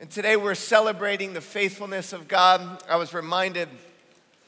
And today we're celebrating the faithfulness of God. I was reminded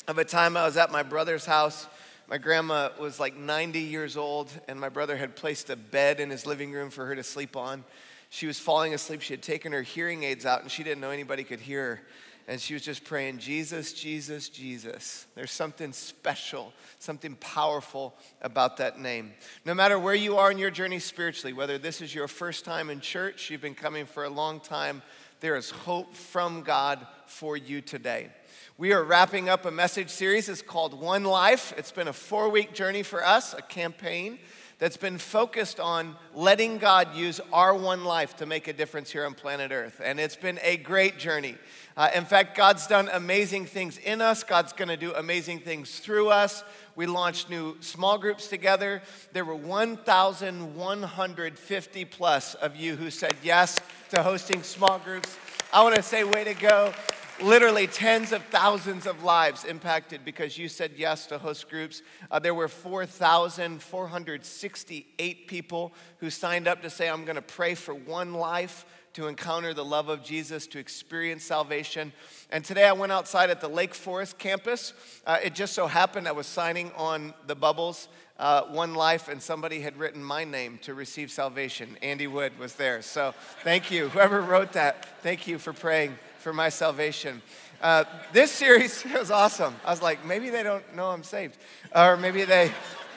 of a time I was at my brother's house. My grandma was like 90 years old, and my brother had placed a bed in his living room for her to sleep on. She was falling asleep. She had taken her hearing aids out, and she didn't know anybody could hear her. And she was just praying, Jesus, Jesus, Jesus. There's something special, something powerful about that name. No matter where you are in your journey spiritually, whether this is your first time in church, you've been coming for a long time, there is hope from God for you today. We are wrapping up a message series. It's called One Life. It's been a four week journey for us, a campaign that's been focused on letting God use our one life to make a difference here on planet Earth. And it's been a great journey. Uh, in fact, God's done amazing things in us, God's going to do amazing things through us. We launched new small groups together. There were 1,150 plus of you who said yes to hosting small groups. I want to say, way to go. Literally tens of thousands of lives impacted because you said yes to host groups. Uh, there were 4,468 people who signed up to say, I'm going to pray for one life to encounter the love of Jesus, to experience salvation. And today I went outside at the Lake Forest campus. Uh, it just so happened I was signing on the bubbles, uh, One Life, and somebody had written my name to receive salvation. Andy Wood was there. So thank you. Whoever wrote that, thank you for praying for my salvation. Uh, this series was awesome. I was like, maybe they don't know I'm saved. Or maybe they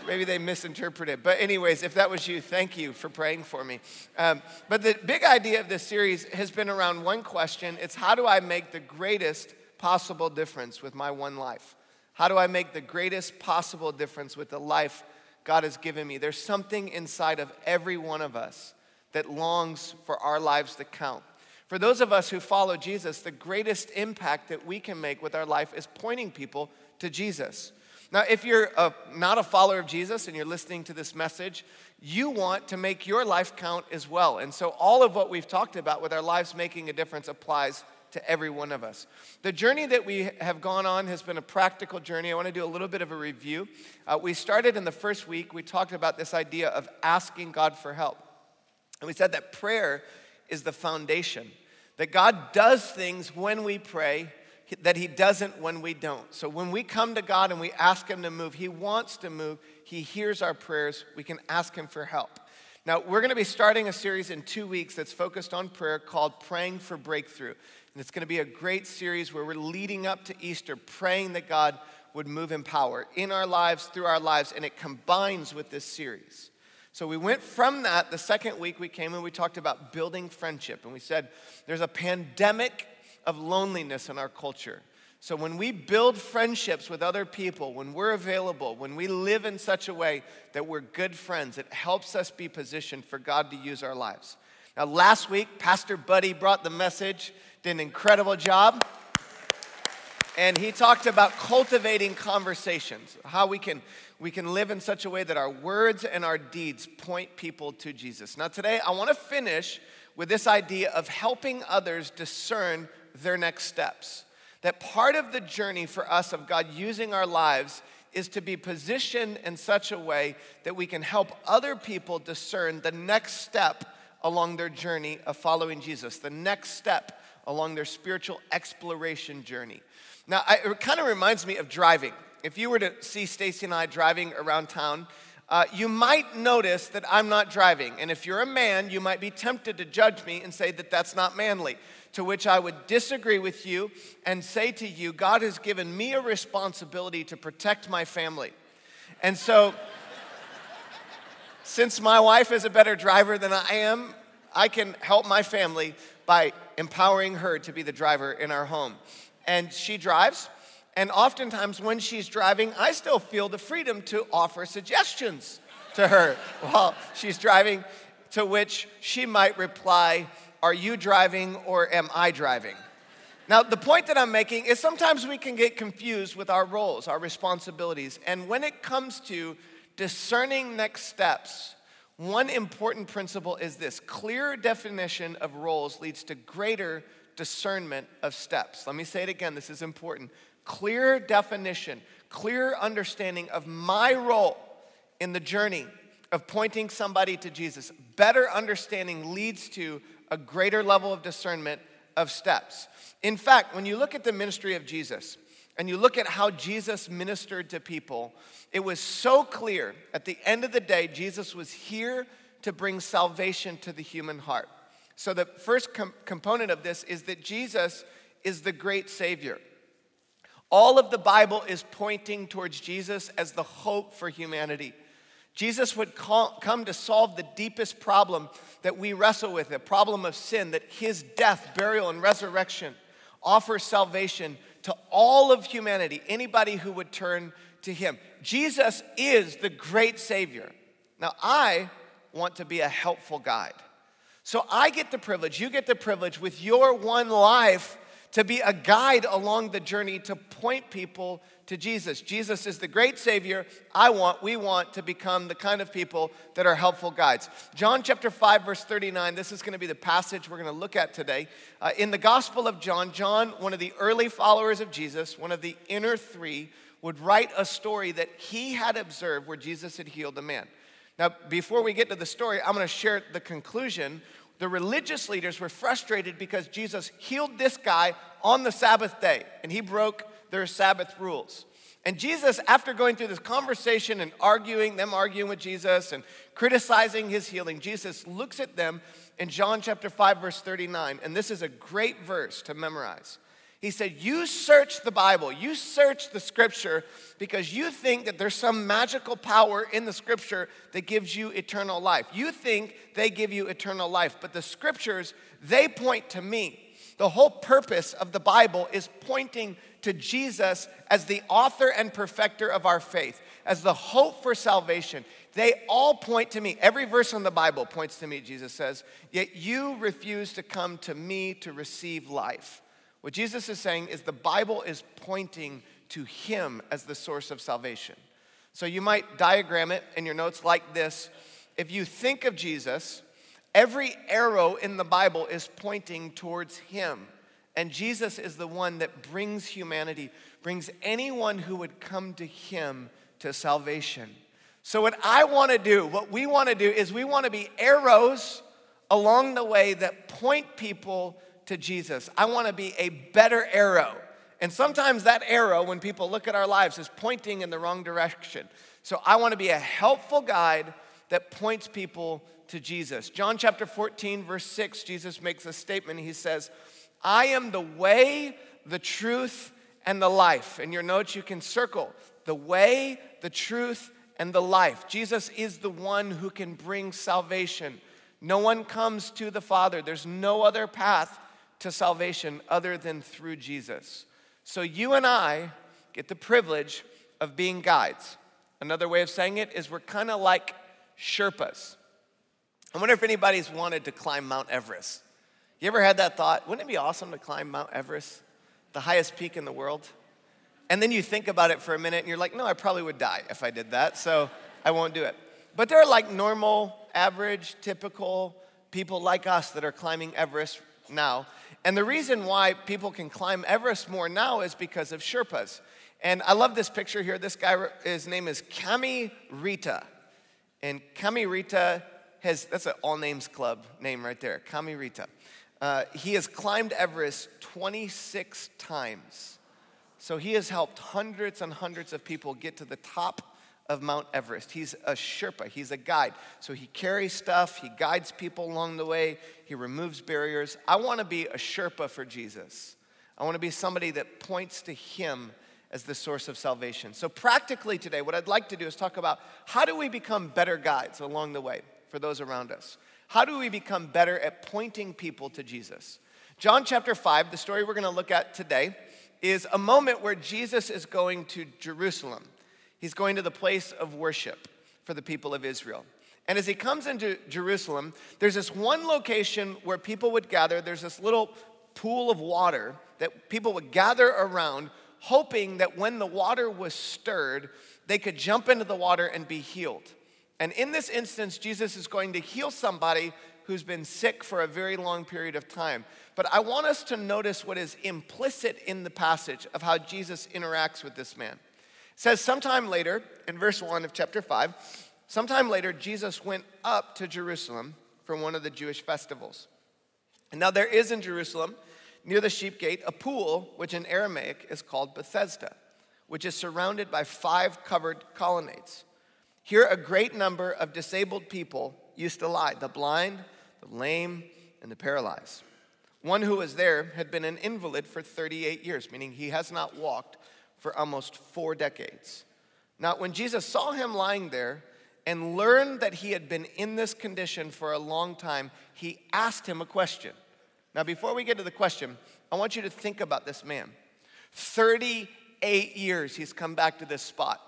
maybe they misinterpret it. But, anyways, if that was you, thank you for praying for me. Um, but the big idea of this series has been around one question it's how do I make the greatest possible difference with my one life? How do I make the greatest possible difference with the life God has given me? There's something inside of every one of us that longs for our lives to count. For those of us who follow Jesus, the greatest impact that we can make with our life is pointing people to Jesus. Now, if you're a, not a follower of Jesus and you're listening to this message, you want to make your life count as well. And so, all of what we've talked about with our lives making a difference applies to every one of us. The journey that we have gone on has been a practical journey. I want to do a little bit of a review. Uh, we started in the first week, we talked about this idea of asking God for help. And we said that prayer is the foundation, that God does things when we pray that He doesn't when we don't. So when we come to God and we ask Him to move, He wants to move. He hears our prayers. We can ask Him for help. Now, we're going to be starting a series in two weeks that's focused on prayer called Praying for Breakthrough. And it's going to be a great series where we're leading up to Easter, praying that God would move in power in our lives, through our lives, and it combines with this series. So we went from that. The second week we came and we talked about building friendship. And we said there's a pandemic of loneliness in our culture. So when we build friendships with other people, when we're available, when we live in such a way that we're good friends, it helps us be positioned for God to use our lives. Now, last week, Pastor Buddy brought the message, did an incredible job. And he talked about cultivating conversations, how we can, we can live in such a way that our words and our deeds point people to Jesus. Now, today, I want to finish with this idea of helping others discern their next steps. That part of the journey for us of God using our lives is to be positioned in such a way that we can help other people discern the next step along their journey of following Jesus, the next step along their spiritual exploration journey. Now, I, it kind of reminds me of driving. If you were to see Stacy and I driving around town, uh, you might notice that I'm not driving. And if you're a man, you might be tempted to judge me and say that that's not manly to which I would disagree with you and say to you, God has given me a responsibility to protect my family. And so, since my wife is a better driver than I am, I can help my family by empowering her to be the driver in our home. And she drives, and oftentimes when she's driving, I still feel the freedom to offer suggestions to her while she's driving, to which she might reply, are you driving or am I driving? Now, the point that I'm making is sometimes we can get confused with our roles, our responsibilities. And when it comes to discerning next steps, one important principle is this clear definition of roles leads to greater discernment of steps. Let me say it again, this is important. Clear definition, clear understanding of my role in the journey of pointing somebody to Jesus. Better understanding leads to a greater level of discernment of steps. In fact, when you look at the ministry of Jesus and you look at how Jesus ministered to people, it was so clear at the end of the day, Jesus was here to bring salvation to the human heart. So, the first com- component of this is that Jesus is the great Savior. All of the Bible is pointing towards Jesus as the hope for humanity. Jesus would call, come to solve the deepest problem that we wrestle with, the problem of sin, that his death, burial, and resurrection offers salvation to all of humanity, anybody who would turn to him. Jesus is the great Savior. Now, I want to be a helpful guide. So I get the privilege, you get the privilege with your one life to be a guide along the journey to point people to Jesus. Jesus is the great Savior. I want, we want to become the kind of people that are helpful guides. John chapter 5, verse 39, this is going to be the passage we're going to look at today. Uh, in the Gospel of John, John, one of the early followers of Jesus, one of the inner three, would write a story that he had observed where Jesus had healed a man. Now, before we get to the story, I'm going to share the conclusion the religious leaders were frustrated because Jesus healed this guy on the Sabbath day and he broke their Sabbath rules. And Jesus, after going through this conversation and arguing, them arguing with Jesus and criticizing his healing, Jesus looks at them in John chapter 5, verse 39. And this is a great verse to memorize. He said, You search the Bible, you search the scripture because you think that there's some magical power in the scripture that gives you eternal life. You think they give you eternal life, but the scriptures, they point to me. The whole purpose of the Bible is pointing to Jesus as the author and perfecter of our faith, as the hope for salvation. They all point to me. Every verse in the Bible points to me, Jesus says, yet you refuse to come to me to receive life. What Jesus is saying is the Bible is pointing to Him as the source of salvation. So you might diagram it in your notes like this. If you think of Jesus, every arrow in the Bible is pointing towards Him. And Jesus is the one that brings humanity, brings anyone who would come to Him to salvation. So, what I want to do, what we want to do, is we want to be arrows along the way that point people to Jesus. I want to be a better arrow. And sometimes that arrow, when people look at our lives, is pointing in the wrong direction. So I want to be a helpful guide that points people to Jesus. John chapter 14, verse 6, Jesus makes a statement. He says, I am the way, the truth, and the life. In your notes, you can circle the way, the truth, and the life. Jesus is the one who can bring salvation. No one comes to the Father. There's no other path to salvation other than through Jesus. So you and I get the privilege of being guides. Another way of saying it is we're kind of like Sherpas. I wonder if anybody's wanted to climb Mount Everest. You ever had that thought? Wouldn't it be awesome to climb Mount Everest, the highest peak in the world? And then you think about it for a minute and you're like, no, I probably would die if I did that, so I won't do it. But there are like normal, average, typical people like us that are climbing Everest now. And the reason why people can climb Everest more now is because of Sherpas. And I love this picture here. This guy, his name is Kami Rita. And Kami Rita has, that's an all names club name right there, Kami Rita. Uh, he has climbed Everest 26 times. So he has helped hundreds and hundreds of people get to the top of Mount Everest. He's a Sherpa, he's a guide. So he carries stuff, he guides people along the way, he removes barriers. I want to be a Sherpa for Jesus. I want to be somebody that points to him as the source of salvation. So, practically today, what I'd like to do is talk about how do we become better guides along the way for those around us? How do we become better at pointing people to Jesus? John chapter 5, the story we're going to look at today, is a moment where Jesus is going to Jerusalem. He's going to the place of worship for the people of Israel. And as he comes into Jerusalem, there's this one location where people would gather. There's this little pool of water that people would gather around, hoping that when the water was stirred, they could jump into the water and be healed. And in this instance, Jesus is going to heal somebody who's been sick for a very long period of time. But I want us to notice what is implicit in the passage of how Jesus interacts with this man. It says, sometime later, in verse 1 of chapter 5, sometime later, Jesus went up to Jerusalem for one of the Jewish festivals. And now there is in Jerusalem near the sheep gate a pool, which in Aramaic is called Bethesda, which is surrounded by five covered colonnades. Here, a great number of disabled people used to lie the blind, the lame, and the paralyzed. One who was there had been an invalid for 38 years, meaning he has not walked for almost four decades. Now, when Jesus saw him lying there and learned that he had been in this condition for a long time, he asked him a question. Now, before we get to the question, I want you to think about this man. 38 years he's come back to this spot.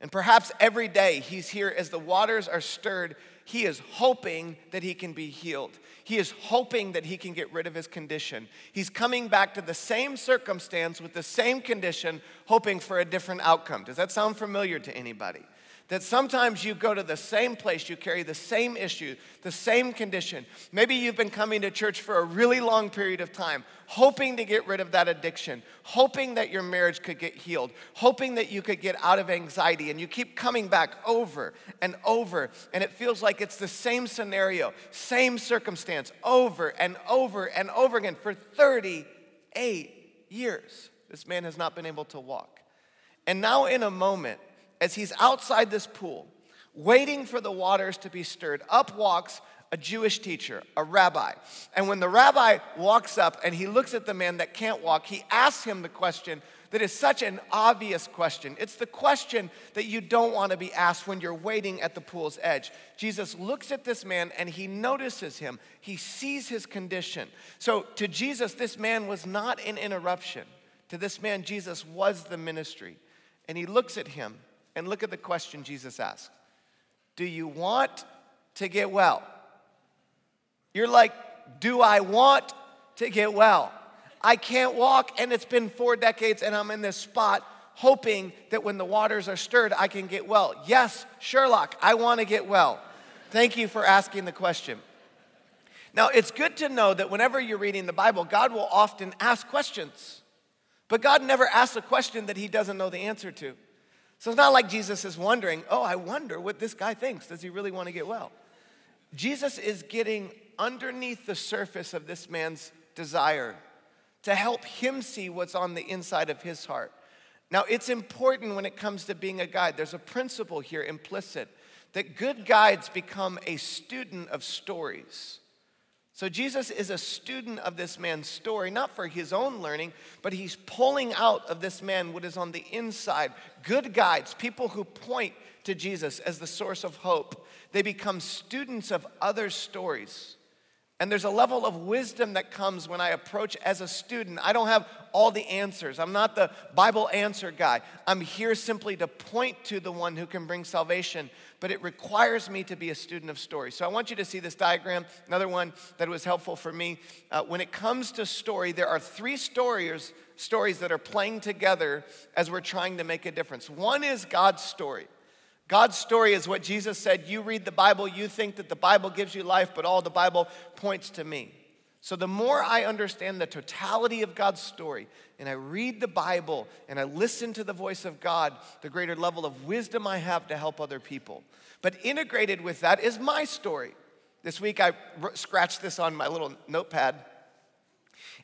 And perhaps every day he's here as the waters are stirred, he is hoping that he can be healed. He is hoping that he can get rid of his condition. He's coming back to the same circumstance with the same condition, hoping for a different outcome. Does that sound familiar to anybody? That sometimes you go to the same place, you carry the same issue, the same condition. Maybe you've been coming to church for a really long period of time, hoping to get rid of that addiction, hoping that your marriage could get healed, hoping that you could get out of anxiety, and you keep coming back over and over, and it feels like it's the same scenario, same circumstance, over and over and over again for 38 years. This man has not been able to walk. And now, in a moment, as he's outside this pool, waiting for the waters to be stirred, up walks a Jewish teacher, a rabbi. And when the rabbi walks up and he looks at the man that can't walk, he asks him the question that is such an obvious question. It's the question that you don't want to be asked when you're waiting at the pool's edge. Jesus looks at this man and he notices him, he sees his condition. So to Jesus, this man was not an interruption. To this man, Jesus was the ministry. And he looks at him and look at the question Jesus asked Do you want to get well? You're like, Do I want to get well? I can't walk, and it's been four decades, and I'm in this spot hoping that when the waters are stirred, I can get well. Yes, Sherlock, I want to get well. Thank you for asking the question. Now, it's good to know that whenever you're reading the Bible, God will often ask questions. But God never asks a question that he doesn't know the answer to. So it's not like Jesus is wondering, oh, I wonder what this guy thinks. Does he really want to get well? Jesus is getting underneath the surface of this man's desire to help him see what's on the inside of his heart. Now, it's important when it comes to being a guide. There's a principle here implicit that good guides become a student of stories. So Jesus is a student of this man's story, not for his own learning, but he's pulling out of this man what is on the inside. Good guides, people who point to Jesus as the source of hope, they become students of other stories. And there's a level of wisdom that comes when I approach as a student. I don't have all the answers. I'm not the Bible answer guy. I'm here simply to point to the one who can bring salvation, but it requires me to be a student of story. So I want you to see this diagram, another one that was helpful for me. Uh, when it comes to story, there are three stories, stories that are playing together as we're trying to make a difference. One is God's story. God's story is what Jesus said. You read the Bible, you think that the Bible gives you life, but all the Bible points to me. So, the more I understand the totality of God's story, and I read the Bible and I listen to the voice of God, the greater level of wisdom I have to help other people. But integrated with that is my story. This week I scratched this on my little notepad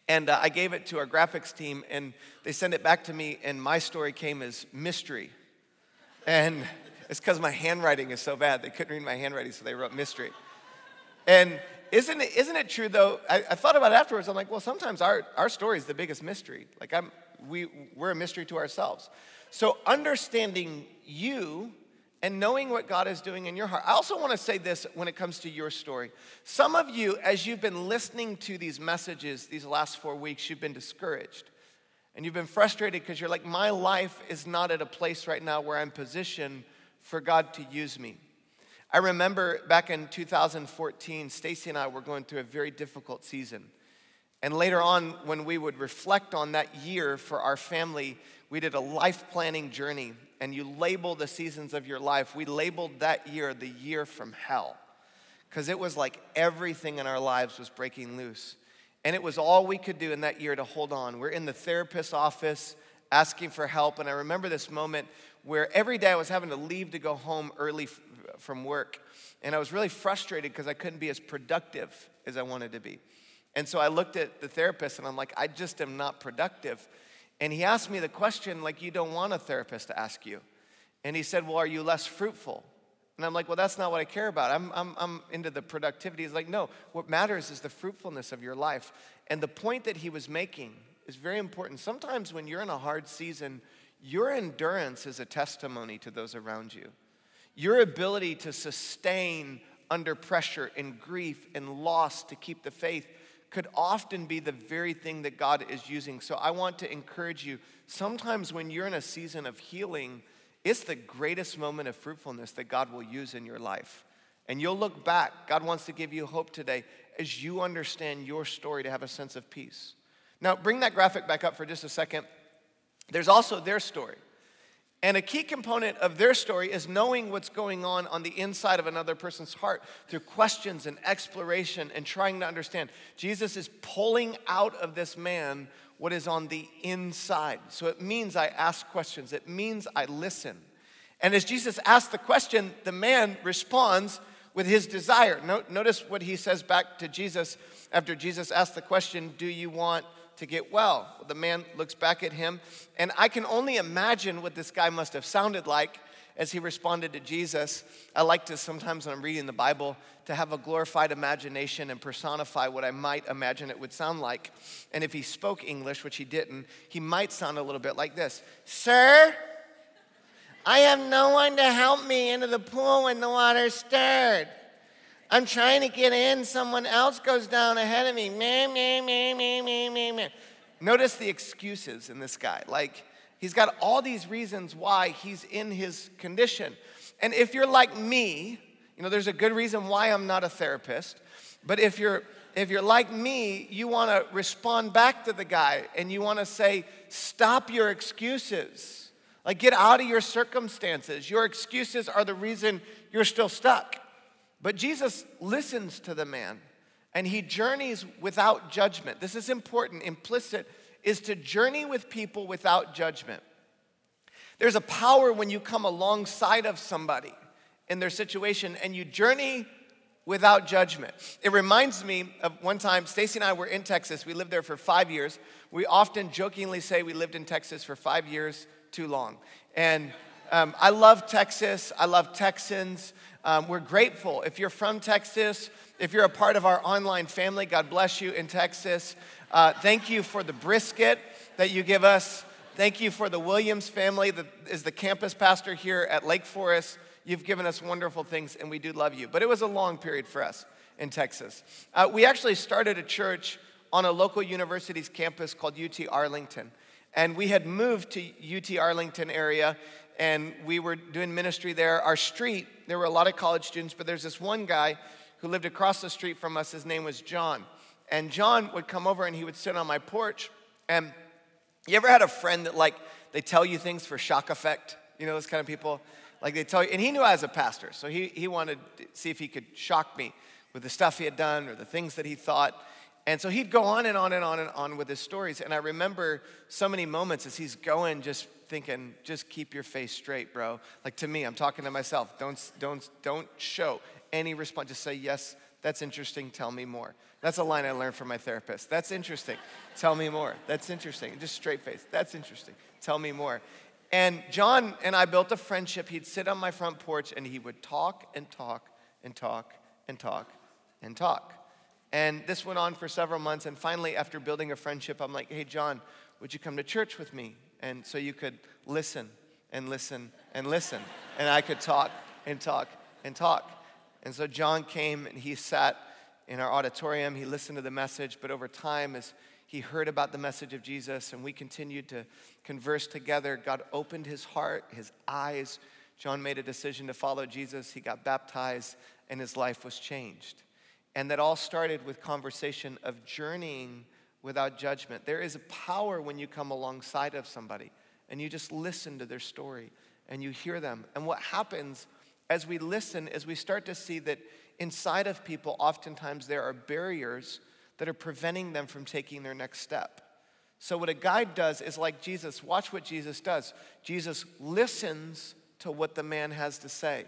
and uh, I gave it to our graphics team, and they sent it back to me, and my story came as mystery. And it's because my handwriting is so bad. They couldn't read my handwriting, so they wrote mystery. And isn't it, isn't it true though? I, I, thought about it afterwards. I'm like, well, sometimes our, our story is the biggest mystery. Like I'm, we, we're a mystery to ourselves. So understanding you and knowing what God is doing in your heart. I also want to say this when it comes to your story. Some of you, as you've been listening to these messages these last four weeks, you've been discouraged. And you've been frustrated because you're like, my life is not at a place right now where I'm positioned for God to use me. I remember back in 2014, Stacy and I were going through a very difficult season. And later on, when we would reflect on that year for our family, we did a life planning journey. And you label the seasons of your life. We labeled that year the year from hell because it was like everything in our lives was breaking loose. And it was all we could do in that year to hold on. We're in the therapist's office asking for help. And I remember this moment where every day I was having to leave to go home early f- from work. And I was really frustrated because I couldn't be as productive as I wanted to be. And so I looked at the therapist and I'm like, I just am not productive. And he asked me the question, like, you don't want a therapist to ask you. And he said, Well, are you less fruitful? And I'm like, Well, that's not what I care about. I'm, I'm, I'm into the productivity. He's like, No, what matters is the fruitfulness of your life. And the point that he was making is very important. Sometimes when you're in a hard season, your endurance is a testimony to those around you. Your ability to sustain under pressure and grief and loss to keep the faith could often be the very thing that God is using. So I want to encourage you sometimes when you're in a season of healing, it's the greatest moment of fruitfulness that God will use in your life. And you'll look back. God wants to give you hope today as you understand your story to have a sense of peace. Now, bring that graphic back up for just a second. There's also their story. And a key component of their story is knowing what's going on on the inside of another person's heart through questions and exploration and trying to understand. Jesus is pulling out of this man what is on the inside. So it means I ask questions, it means I listen. And as Jesus asks the question, the man responds with his desire. Notice what he says back to Jesus after Jesus asked the question Do you want to get well. The man looks back at him, and I can only imagine what this guy must have sounded like as he responded to Jesus. I like to sometimes when I'm reading the Bible to have a glorified imagination and personify what I might imagine it would sound like. And if he spoke English, which he didn't, he might sound a little bit like this Sir, I have no one to help me into the pool when the water stirred. I'm trying to get in, someone else goes down ahead of me. Me, me, me, me, me, me, me. Notice the excuses in this guy. Like, he's got all these reasons why he's in his condition. And if you're like me, you know, there's a good reason why I'm not a therapist. But if you're if you're like me, you want to respond back to the guy and you want to say, "Stop your excuses." Like get out of your circumstances. Your excuses are the reason you're still stuck. But Jesus listens to the man and he journeys without judgment. This is important. Implicit is to journey with people without judgment. There's a power when you come alongside of somebody in their situation and you journey without judgment. It reminds me of one time, Stacy and I were in Texas. We lived there for five years. We often jokingly say we lived in Texas for five years too long. And um, I love Texas. I love Texans. Um, we're grateful. If you're from Texas, if you're a part of our online family, God bless you in Texas. Uh, thank you for the brisket that you give us. Thank you for the Williams family that is the campus pastor here at Lake Forest. You've given us wonderful things, and we do love you. But it was a long period for us in Texas. Uh, we actually started a church on a local university's campus called UT Arlington. And we had moved to UT Arlington area and we were doing ministry there. Our street, there were a lot of college students, but there's this one guy who lived across the street from us. His name was John. And John would come over and he would sit on my porch. And you ever had a friend that, like, they tell you things for shock effect? You know, those kind of people? Like, they tell you, and he knew I was a pastor, so he, he wanted to see if he could shock me with the stuff he had done or the things that he thought. And so he'd go on and on and on and on with his stories. And I remember so many moments as he's going, just thinking, just keep your face straight, bro. Like to me, I'm talking to myself. Don't, don't, don't show any response. Just say, yes, that's interesting. Tell me more. That's a line I learned from my therapist. That's interesting. Tell me more. That's interesting. Just straight face. That's interesting. Tell me more. And John and I built a friendship. He'd sit on my front porch and he would talk and talk and talk and talk and talk. This went on for several months. And finally, after building a friendship, I'm like, hey, John, would you come to church with me? and so you could listen and listen and listen. And I could talk and talk and talk. And so John came and he sat in our auditorium. He listened to the message, but over time, as he heard about the message of Jesus and we continued to converse together, God opened his heart, his eyes. John made a decision to follow Jesus. He got baptized and his life was changed. And that all started with conversation of journeying without judgment. There is a power when you come alongside of somebody and you just listen to their story and you hear them. And what happens as we listen is we start to see that inside of people, oftentimes there are barriers that are preventing them from taking their next step. So, what a guide does is like Jesus, watch what Jesus does. Jesus listens to what the man has to say.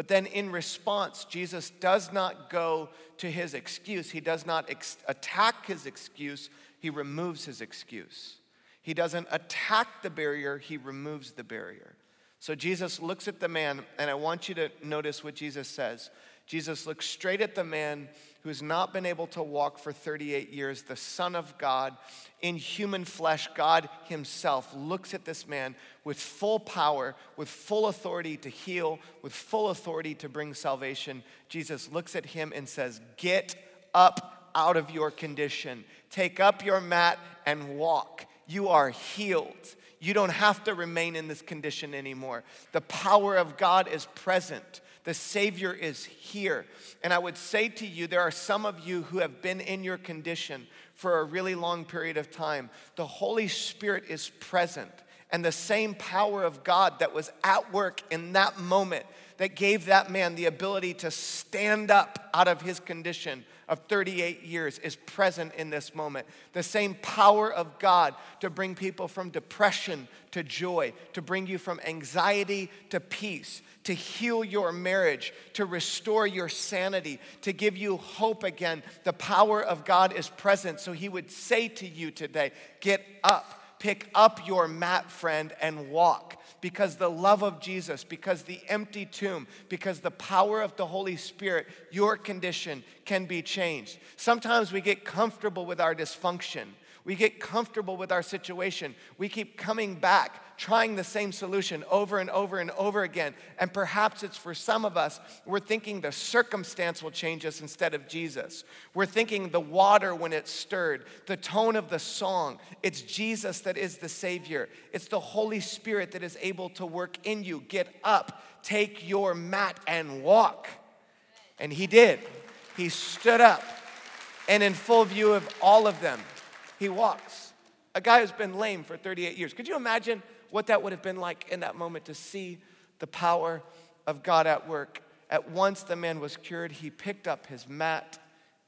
But then in response, Jesus does not go to his excuse. He does not ex- attack his excuse, he removes his excuse. He doesn't attack the barrier, he removes the barrier. So Jesus looks at the man, and I want you to notice what Jesus says. Jesus looks straight at the man who's not been able to walk for 38 years, the Son of God in human flesh. God Himself looks at this man with full power, with full authority to heal, with full authority to bring salvation. Jesus looks at him and says, Get up out of your condition, take up your mat and walk. You are healed. You don't have to remain in this condition anymore. The power of God is present. The Savior is here. And I would say to you, there are some of you who have been in your condition for a really long period of time. The Holy Spirit is present. And the same power of God that was at work in that moment that gave that man the ability to stand up out of his condition of 38 years is present in this moment. The same power of God to bring people from depression to joy, to bring you from anxiety to peace, to heal your marriage, to restore your sanity, to give you hope again. The power of God is present. So he would say to you today, Get up pick up your mat, friend, and walk. Because the love of Jesus, because the empty tomb, because the power of the Holy Spirit, your condition can be changed. Sometimes we get comfortable with our dysfunction. We get comfortable with our situation. We keep coming back, trying the same solution over and over and over again. And perhaps it's for some of us, we're thinking the circumstance will change us instead of Jesus. We're thinking the water when it's stirred, the tone of the song. It's Jesus that is the Savior, it's the Holy Spirit that is able to work in you. Get up, take your mat, and walk. And he did. He stood up. And in full view of all of them, he walks. A guy who's been lame for 38 years. Could you imagine what that would have been like in that moment to see the power of God at work? At once the man was cured, he picked up his mat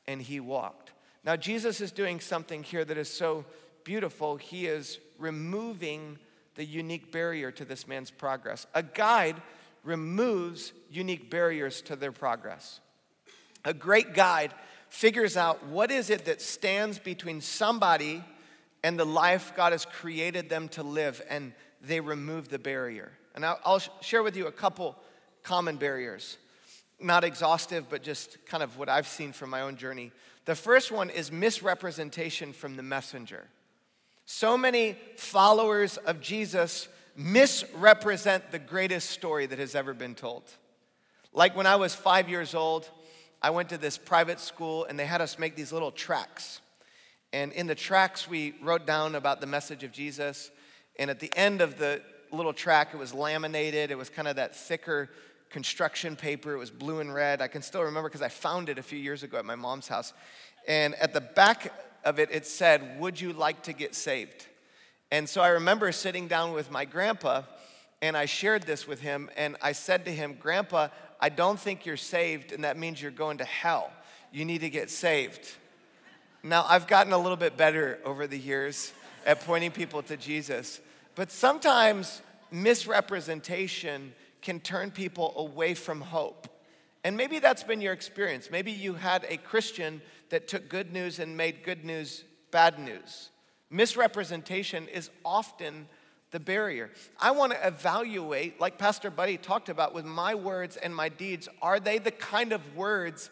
and he walked. Now, Jesus is doing something here that is so beautiful. He is removing the unique barrier to this man's progress. A guide removes unique barriers to their progress. A great guide figures out what is it that stands between somebody and the life God has created them to live, and they remove the barrier. And I'll, share with you a couple common barriers. Not exhaustive, but just kind of what I've seen from my own journey. The first one is misrepresentation from the messenger. So many followers of Jesus misrepresent the greatest story that has ever been told. Like when I was five years old, I went to this private school and they had us make these little tracts. And in the tracts, we wrote down about the message of Jesus. And at the end of the little tract, it was laminated. It was kind of that thicker construction paper. It was blue and red. I can still remember because I found it a few years ago at my mom's house. And at the back of it, it said, Would you like to get saved? And so I remember sitting down with my grandpa and I shared this with him. And I said to him, Grandpa, I don't think you're saved, and that means you're going to hell. You need to get saved. Now, I've gotten a little bit better over the years at pointing people to Jesus, but sometimes misrepresentation can turn people away from hope. And maybe that's been your experience. Maybe you had a Christian that took good news and made good news bad news. Misrepresentation is often the barrier. I want to evaluate, like Pastor Buddy talked about, with my words and my deeds. Are they the kind of words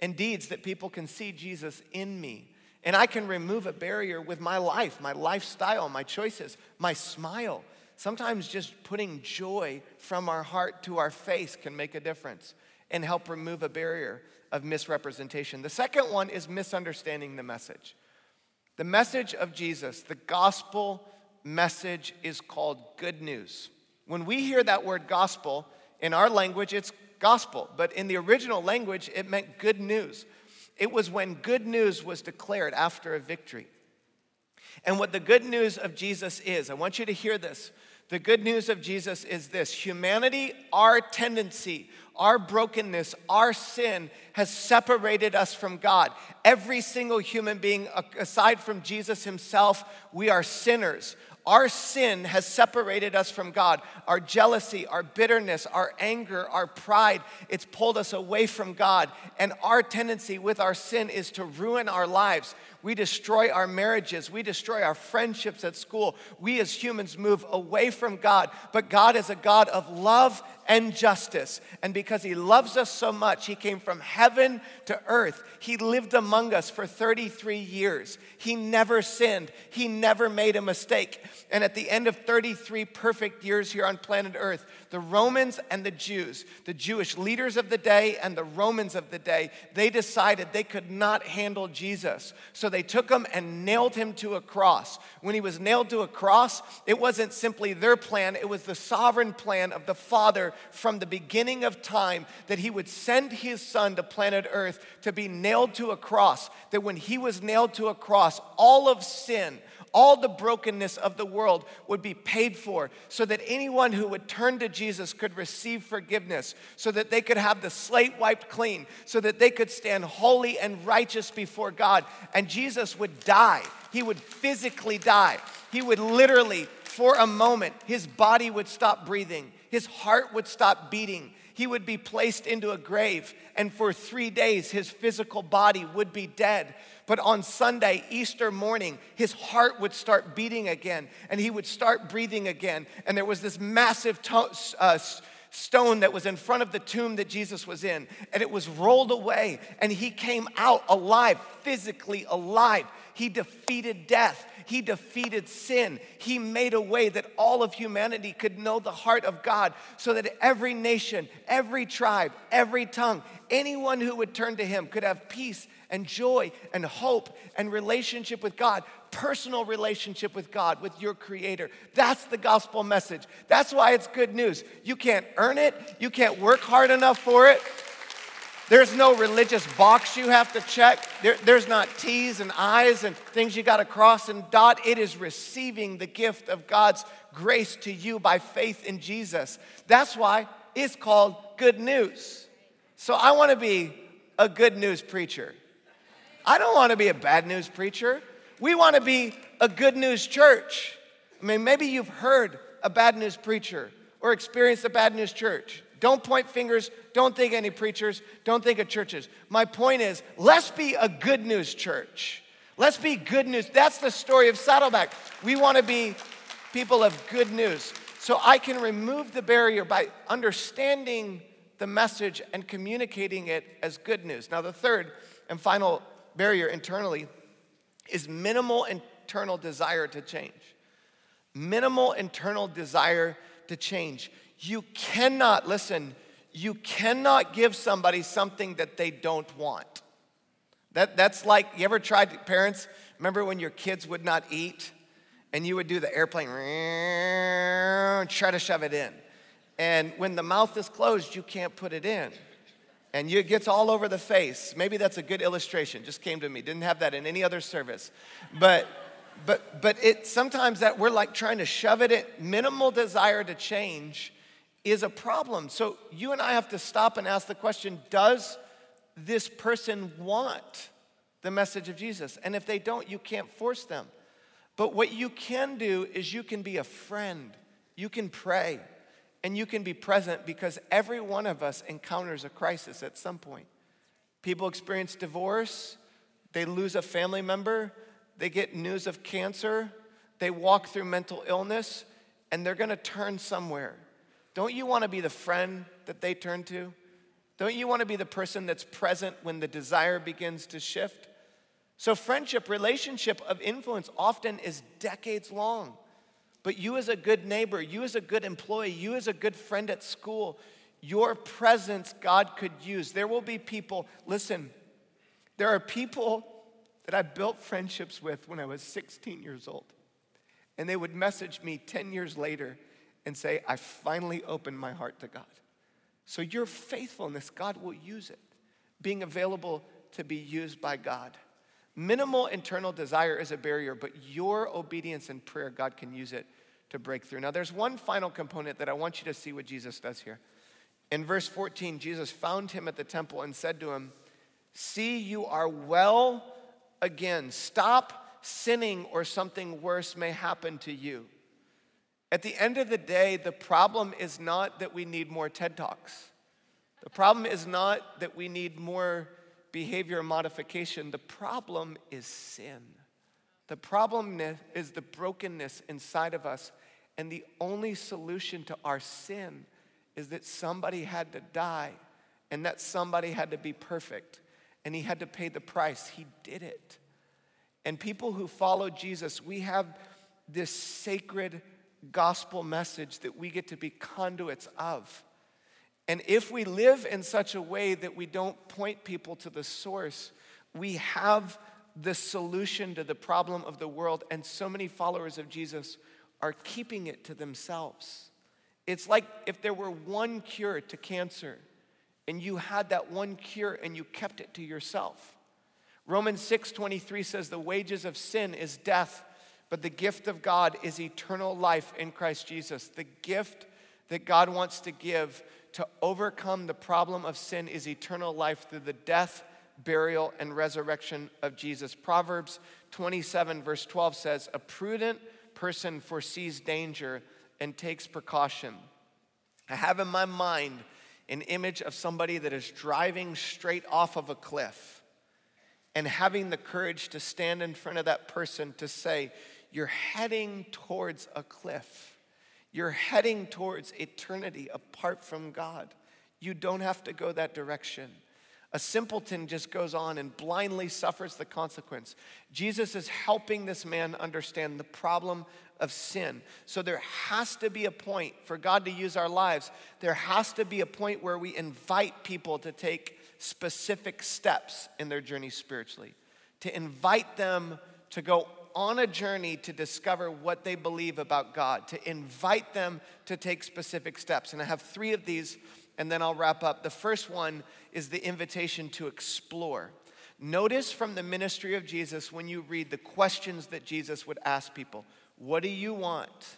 and deeds that people can see Jesus in me? And I can remove a barrier with my life, my lifestyle, my choices, my smile. Sometimes just putting joy from our heart to our face can make a difference and help remove a barrier of misrepresentation. The second one is misunderstanding the message. The message of Jesus, the gospel message is called good news. When we hear that word gospel, in our language, it's gospel, but in the original language, it meant good news. It was when good news was declared after a victory. And what the good news of Jesus is, I want you to hear this. The good news of Jesus is this humanity, our tendency, our brokenness, our sin has separated us from God. Every single human being, uh, aside from Jesus himself, we are sinners. Our sin has separated us from God. Our jealousy, our bitterness, our anger, our pride, it's pulled us away from God. And our tendency with our sin is to ruin our lives. We destroy our marriages. We destroy our friendships at school. We as humans move away from God. But God is a God of love and justice. And because He loves us so much, He came from heaven to earth. He lived among us for 33 years. He never sinned, He never made a mistake. And at the end of 33 perfect years here on planet earth, the Romans and the Jews, the Jewish leaders of the day and the Romans of the day, they decided they could not handle Jesus. So they took him and nailed him to a cross. When he was nailed to a cross, it wasn't simply their plan, it was the sovereign plan of the Father from the beginning of time that he would send his son to planet Earth to be nailed to a cross. That when he was nailed to a cross, all of sin, all the brokenness of the world would be paid for so that anyone who would turn to Jesus could receive forgiveness, so that they could have the slate wiped clean, so that they could stand holy and righteous before God. And Jesus would die. He would physically die. He would literally, for a moment, his body would stop breathing, his heart would stop beating. He would be placed into a grave, and for three days, his physical body would be dead. But on Sunday, Easter morning, his heart would start beating again and he would start breathing again. And there was this massive to- uh, stone that was in front of the tomb that Jesus was in, and it was rolled away, and he came out alive, physically alive. He defeated death. He defeated sin. He made a way that all of humanity could know the heart of God so that every nation, every tribe, every tongue, anyone who would turn to him could have peace and joy and hope and relationship with God, personal relationship with God, with your Creator. That's the gospel message. That's why it's good news. You can't earn it, you can't work hard enough for it. There's no religious box you have to check. There, there's not T's and I's and things you got to cross and dot. It is receiving the gift of God's grace to you by faith in Jesus. That's why it's called good news. So I want to be a good news preacher. I don't want to be a bad news preacher. We want to be a good news church. I mean, maybe you've heard a bad news preacher or experienced a bad news church. Don't point fingers. Don't think any preachers. Don't think of churches. My point is, let's be a good news church. Let's be good news. That's the story of Saddleback. We want to be people of good news. So I can remove the barrier by understanding the message and communicating it as good news. Now, the third and final barrier internally is minimal internal desire to change. Minimal internal desire to change. You cannot, listen, you cannot give somebody something that they don't want. That, that's like, you ever tried, parents, remember when your kids would not eat and you would do the airplane, try to shove it in. And when the mouth is closed, you can't put it in and it gets all over the face. Maybe that's a good illustration. Just came to me. Didn't have that in any other service. But but but it sometimes that we're like trying to shove it in minimal desire to change is a problem. So you and I have to stop and ask the question, does this person want the message of Jesus? And if they don't, you can't force them. But what you can do is you can be a friend. You can pray and you can be present because every one of us encounters a crisis at some point. People experience divorce, they lose a family member, they get news of cancer, they walk through mental illness, and they're gonna turn somewhere. Don't you wanna be the friend that they turn to? Don't you wanna be the person that's present when the desire begins to shift? So, friendship, relationship of influence often is decades long. But you, as a good neighbor, you, as a good employee, you, as a good friend at school, your presence God could use. There will be people, listen, there are people that I built friendships with when I was 16 years old. And they would message me 10 years later and say, I finally opened my heart to God. So your faithfulness, God will use it, being available to be used by God. Minimal internal desire is a barrier, but your obedience and prayer, God can use it to break through. Now, there's one final component that I want you to see what Jesus does here. In verse 14, Jesus found him at the temple and said to him, See, you are well again. Stop sinning or something worse may happen to you. At the end of the day, the problem is not that we need more TED Talks. The problem is not that we need more behavior modification. The problem is sin. The problem is the brokenness inside of us. And the only solution to our sin is that somebody had to die and that somebody had to be perfect and he had to pay the price. He did it. And people who follow Jesus, we have this sacred gospel message that we get to be conduits of. And if we live in such a way that we don't point people to the source, we have the solution to the problem of the world. And so many followers of Jesus are keeping it to themselves. It's like if there were one cure to cancer and you had that one cure and you kept it to yourself. Romans 6:23 says the wages of sin is death, but the gift of God is eternal life in Christ Jesus. The gift that God wants to give to overcome the problem of sin is eternal life through the death, burial, and resurrection of Jesus. Proverbs 27, verse 12 says, A prudent person foresees danger and takes precaution. I have in my mind an image of somebody that is driving straight off of a cliff and having the courage to stand in front of that person to say, You're heading towards a cliff. You're heading towards eternity apart from God. You don't have to go that direction. A simpleton just goes on and blindly suffers the consequence. Jesus is helping this man understand the problem of sin. So there has to be a point for God to use our lives. There has to be a point where we invite people to take specific steps in their journey spiritually, to invite them to go on a journey to discover what they believe about God, to invite them to take specific steps. And I have three of these, and then I'll wrap up. The first one is the invitation to explore. Notice from the ministry of Jesus when you read the questions that Jesus would ask people What do you want?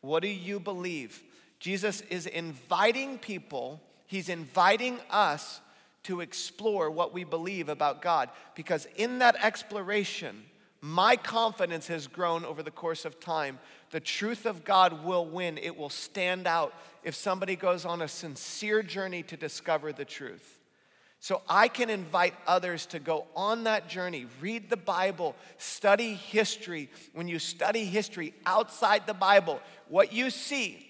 What do you believe? Jesus is inviting people, he's inviting us to explore what we believe about God. Because in that exploration, my confidence has grown over the course of time. The truth of God will win, it will stand out if somebody goes on a sincere journey to discover the truth. So I can invite others to go on that journey, read the Bible, study history. When you study history outside the Bible, what you see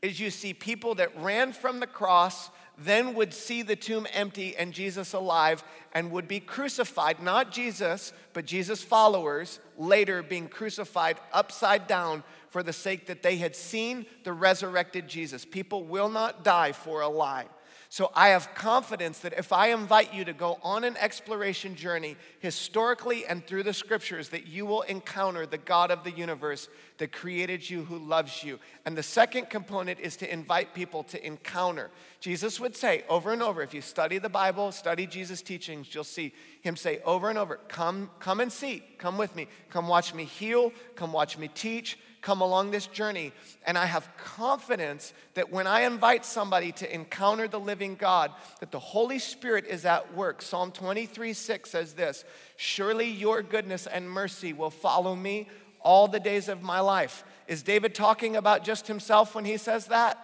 is you see people that ran from the cross then would see the tomb empty and Jesus alive and would be crucified, not Jesus, but Jesus' followers, later being crucified upside down for the sake that they had seen the resurrected Jesus. People will not die for a lie. So I have confidence that if I invite you to go on an exploration journey historically and through the scriptures, that you will encounter the God of the universe that created you, who loves you. And the second component is to invite people to encounter. Jesus would say over and over, if you study the Bible, study Jesus' teachings, you'll see him say over and over, come, come and see, come with me, come watch me heal, come watch me teach, come along this journey. And I have confidence that when I invite somebody to encounter the living God, that the Holy Spirit is at work. Psalm 23 6 says this Surely your goodness and mercy will follow me all the days of my life. Is David talking about just himself when he says that?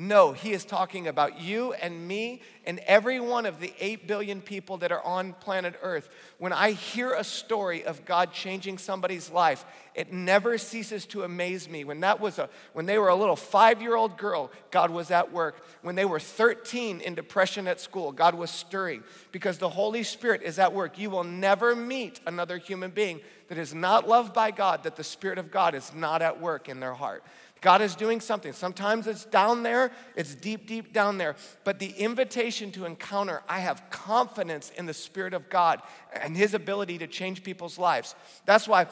No, he is talking about you and me and every one of the 8 billion people that are on planet Earth. When I hear a story of God changing somebody's life, it never ceases to amaze me. When that was a when they were a little 5-year-old girl, God was at work. When they were 13 in depression at school, God was stirring because the Holy Spirit is at work. You will never meet another human being that is not loved by God that the Spirit of God is not at work in their heart. God is doing something. Sometimes it's down there, it's deep, deep down there. But the invitation to encounter, I have confidence in the Spirit of God and His ability to change people's lives. That's why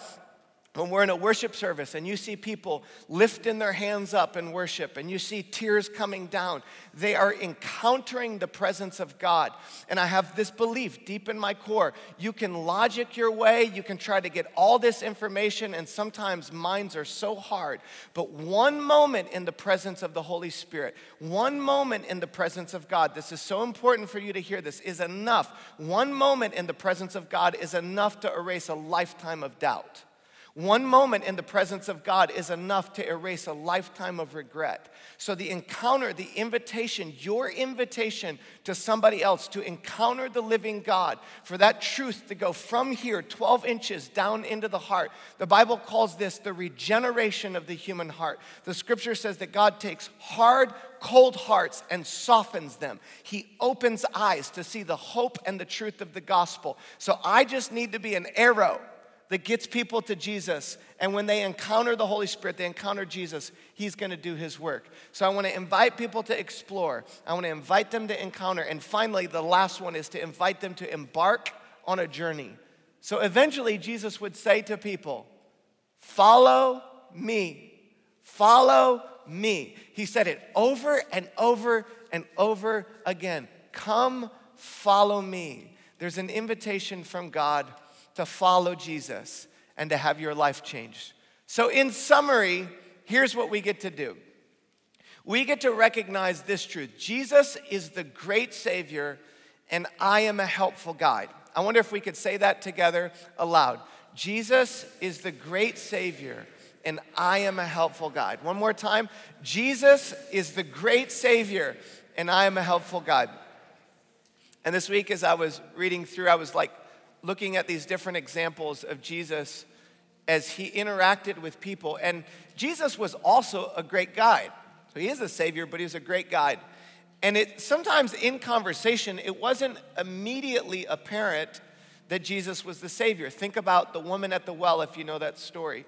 when we're in a worship service and you see people lifting their hands up in worship and you see tears coming down, they are encountering the presence of God. And I have this belief deep in my core. You can logic your way, you can try to get all this information, and sometimes minds are so hard. But one moment in the presence of the Holy Spirit, one moment in the presence of God, this is so important for you to hear this, is enough. One moment in the presence of God is enough to erase a lifetime of doubt. One moment in the presence of God is enough to erase a lifetime of regret. So, the encounter, the invitation, your invitation to somebody else to encounter the living God, for that truth to go from here 12 inches down into the heart, the Bible calls this the regeneration of the human heart. The scripture says that God takes hard, cold hearts and softens them. He opens eyes to see the hope and the truth of the gospel. So, I just need to be an arrow that gets people to Jesus. And when they encounter the Holy Spirit, they encounter Jesus, He's gonna do His work. So I wanna invite people to explore. I wanna invite them to encounter. And finally, the last one is to invite them to embark on a journey. So eventually, Jesus would say to people, Follow me. Follow me. He said it over and over and over again. Come, follow me. There's an invitation from God to follow Jesus and to have your life changed. So, in summary, here's what we get to do we get to recognize this truth Jesus is the great Savior, and I am a helpful guide. I wonder if we could say that together aloud. Jesus is the great Savior, and I am a helpful guide. One more time. Jesus is the great Savior, and I am a helpful guide. And this week, as I was reading through, I was like, looking at these different examples of Jesus as he interacted with people. And Jesus was also a great guide. So he is a savior, but he was a great guide. And it sometimes in conversation, it wasn't immediately apparent that Jesus was the savior. Think about the woman at the well if you know that story.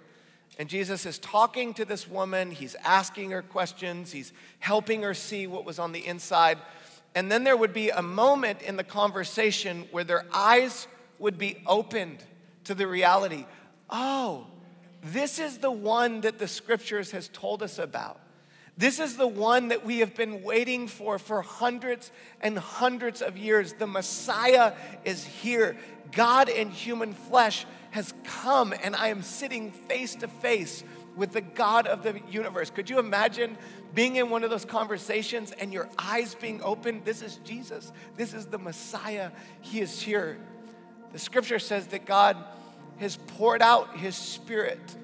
And Jesus is talking to this woman, he's asking her questions, he's helping her see what was on the inside. And then there would be a moment in the conversation where their eyes would be opened to the reality oh, this is the one that the scriptures has told us about. This is the one that we have been waiting for for hundreds and hundreds of years. The Messiah is here. God in human flesh has come, and I am sitting face to face with the God of the universe. Could you imagine being in one of those conversations and your eyes being opened? This is Jesus. This is the Messiah. He is here. The scripture says that God has poured out his spirit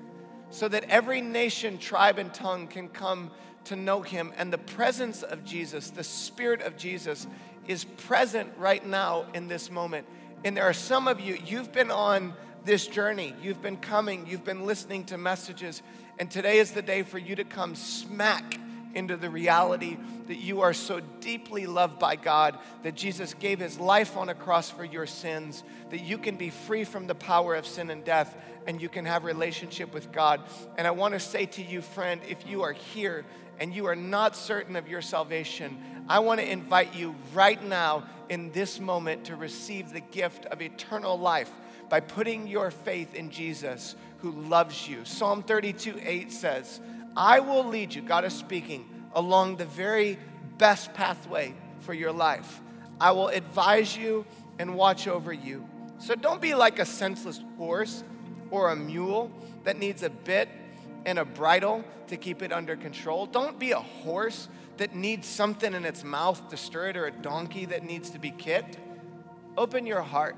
so that every nation, tribe, and tongue can come to know him. And the presence of Jesus, the spirit of Jesus, is present right now in this moment. And there are some of you, you've been on this journey, you've been coming, you've been listening to messages, and today is the day for you to come smack into the reality that you are so deeply loved by God, that Jesus gave his life on a cross for your sins, that you can be free from the power of sin and death, and you can have relationship with God. And I want to say to you, friend, if you are here and you are not certain of your salvation, I want to invite you right now in this moment to receive the gift of eternal life by putting your faith in Jesus who loves you. Psalm 32 8 says, I will lead you, God is speaking, along the very best pathway for your life. I will advise you and watch over you. So don't be like a senseless horse or a mule that needs a bit and a bridle to keep it under control. Don't be a horse that needs something in its mouth to stir it or a donkey that needs to be kicked. Open your heart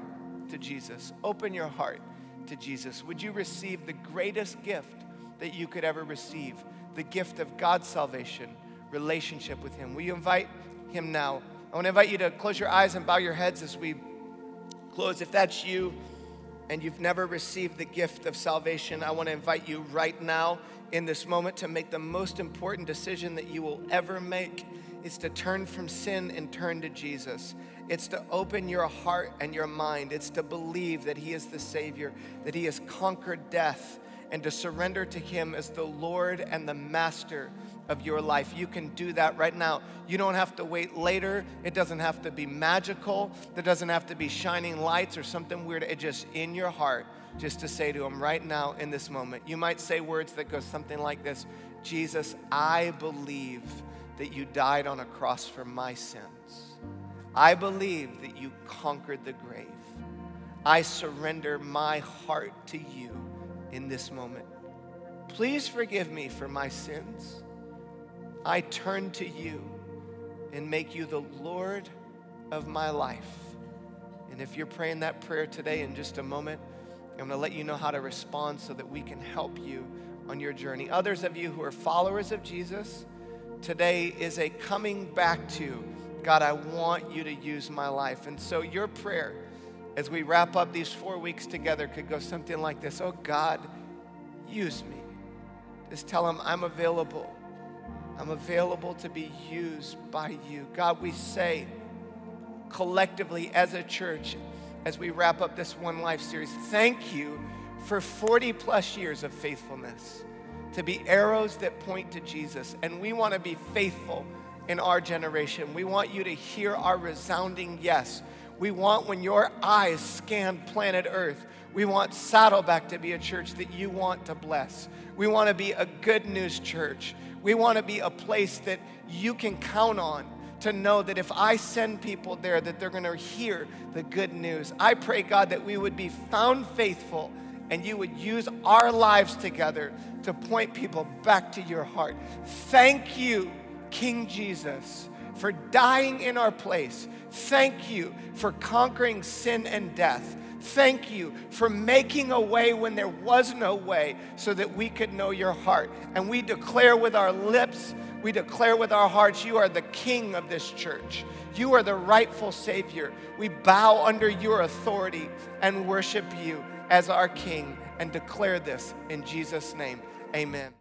to Jesus. Open your heart to Jesus. Would you receive the greatest gift that you could ever receive the gift of God's salvation, relationship with Him. Will you invite Him now? I want to invite you to close your eyes and bow your heads as we close. If that's you and you've never received the gift of salvation, I want to invite you right now in this moment to make the most important decision that you will ever make. It's to turn from sin and turn to Jesus. It's to open your heart and your mind. It's to believe that He is the Savior, that He has conquered death and to surrender to Him as the Lord and the Master of your life. You can do that right now. You don't have to wait later. It doesn't have to be magical. There doesn't have to be shining lights or something weird. It just in your heart, just to say to Him right now in this moment. You might say words that go something like this Jesus, I believe that you died on a cross for my sins. I believe that you conquered the grave. I surrender my heart to you in this moment. Please forgive me for my sins. I turn to you and make you the Lord of my life. And if you're praying that prayer today in just a moment, I'm going to let you know how to respond so that we can help you on your journey. Others of you who are followers of Jesus, today is a coming back to God, I want you to use my life. And so your prayer as we wrap up these four weeks together could go something like this Oh God, use me. Just tell him I'm available. I'm available to be used by you. God, we say collectively as a church, as we wrap up this One Life series, thank you for 40 plus years of faithfulness to be arrows that point to Jesus. And we want to be faithful in our generation. We want you to hear our resounding yes. We want when your eyes scan planet Earth, we want Saddleback to be a church that you want to bless. We want to be a good news church. We want to be a place that you can count on to know that if I send people there that they're going to hear the good news. I pray God that we would be found faithful and you would use our lives together to point people back to your heart. Thank you, King Jesus, for dying in our place. Thank you for conquering sin and death. Thank you for making a way when there was no way so that we could know your heart. And we declare with our lips, we declare with our hearts, you are the king of this church. You are the rightful Savior. We bow under your authority and worship you as our king and declare this in Jesus' name. Amen.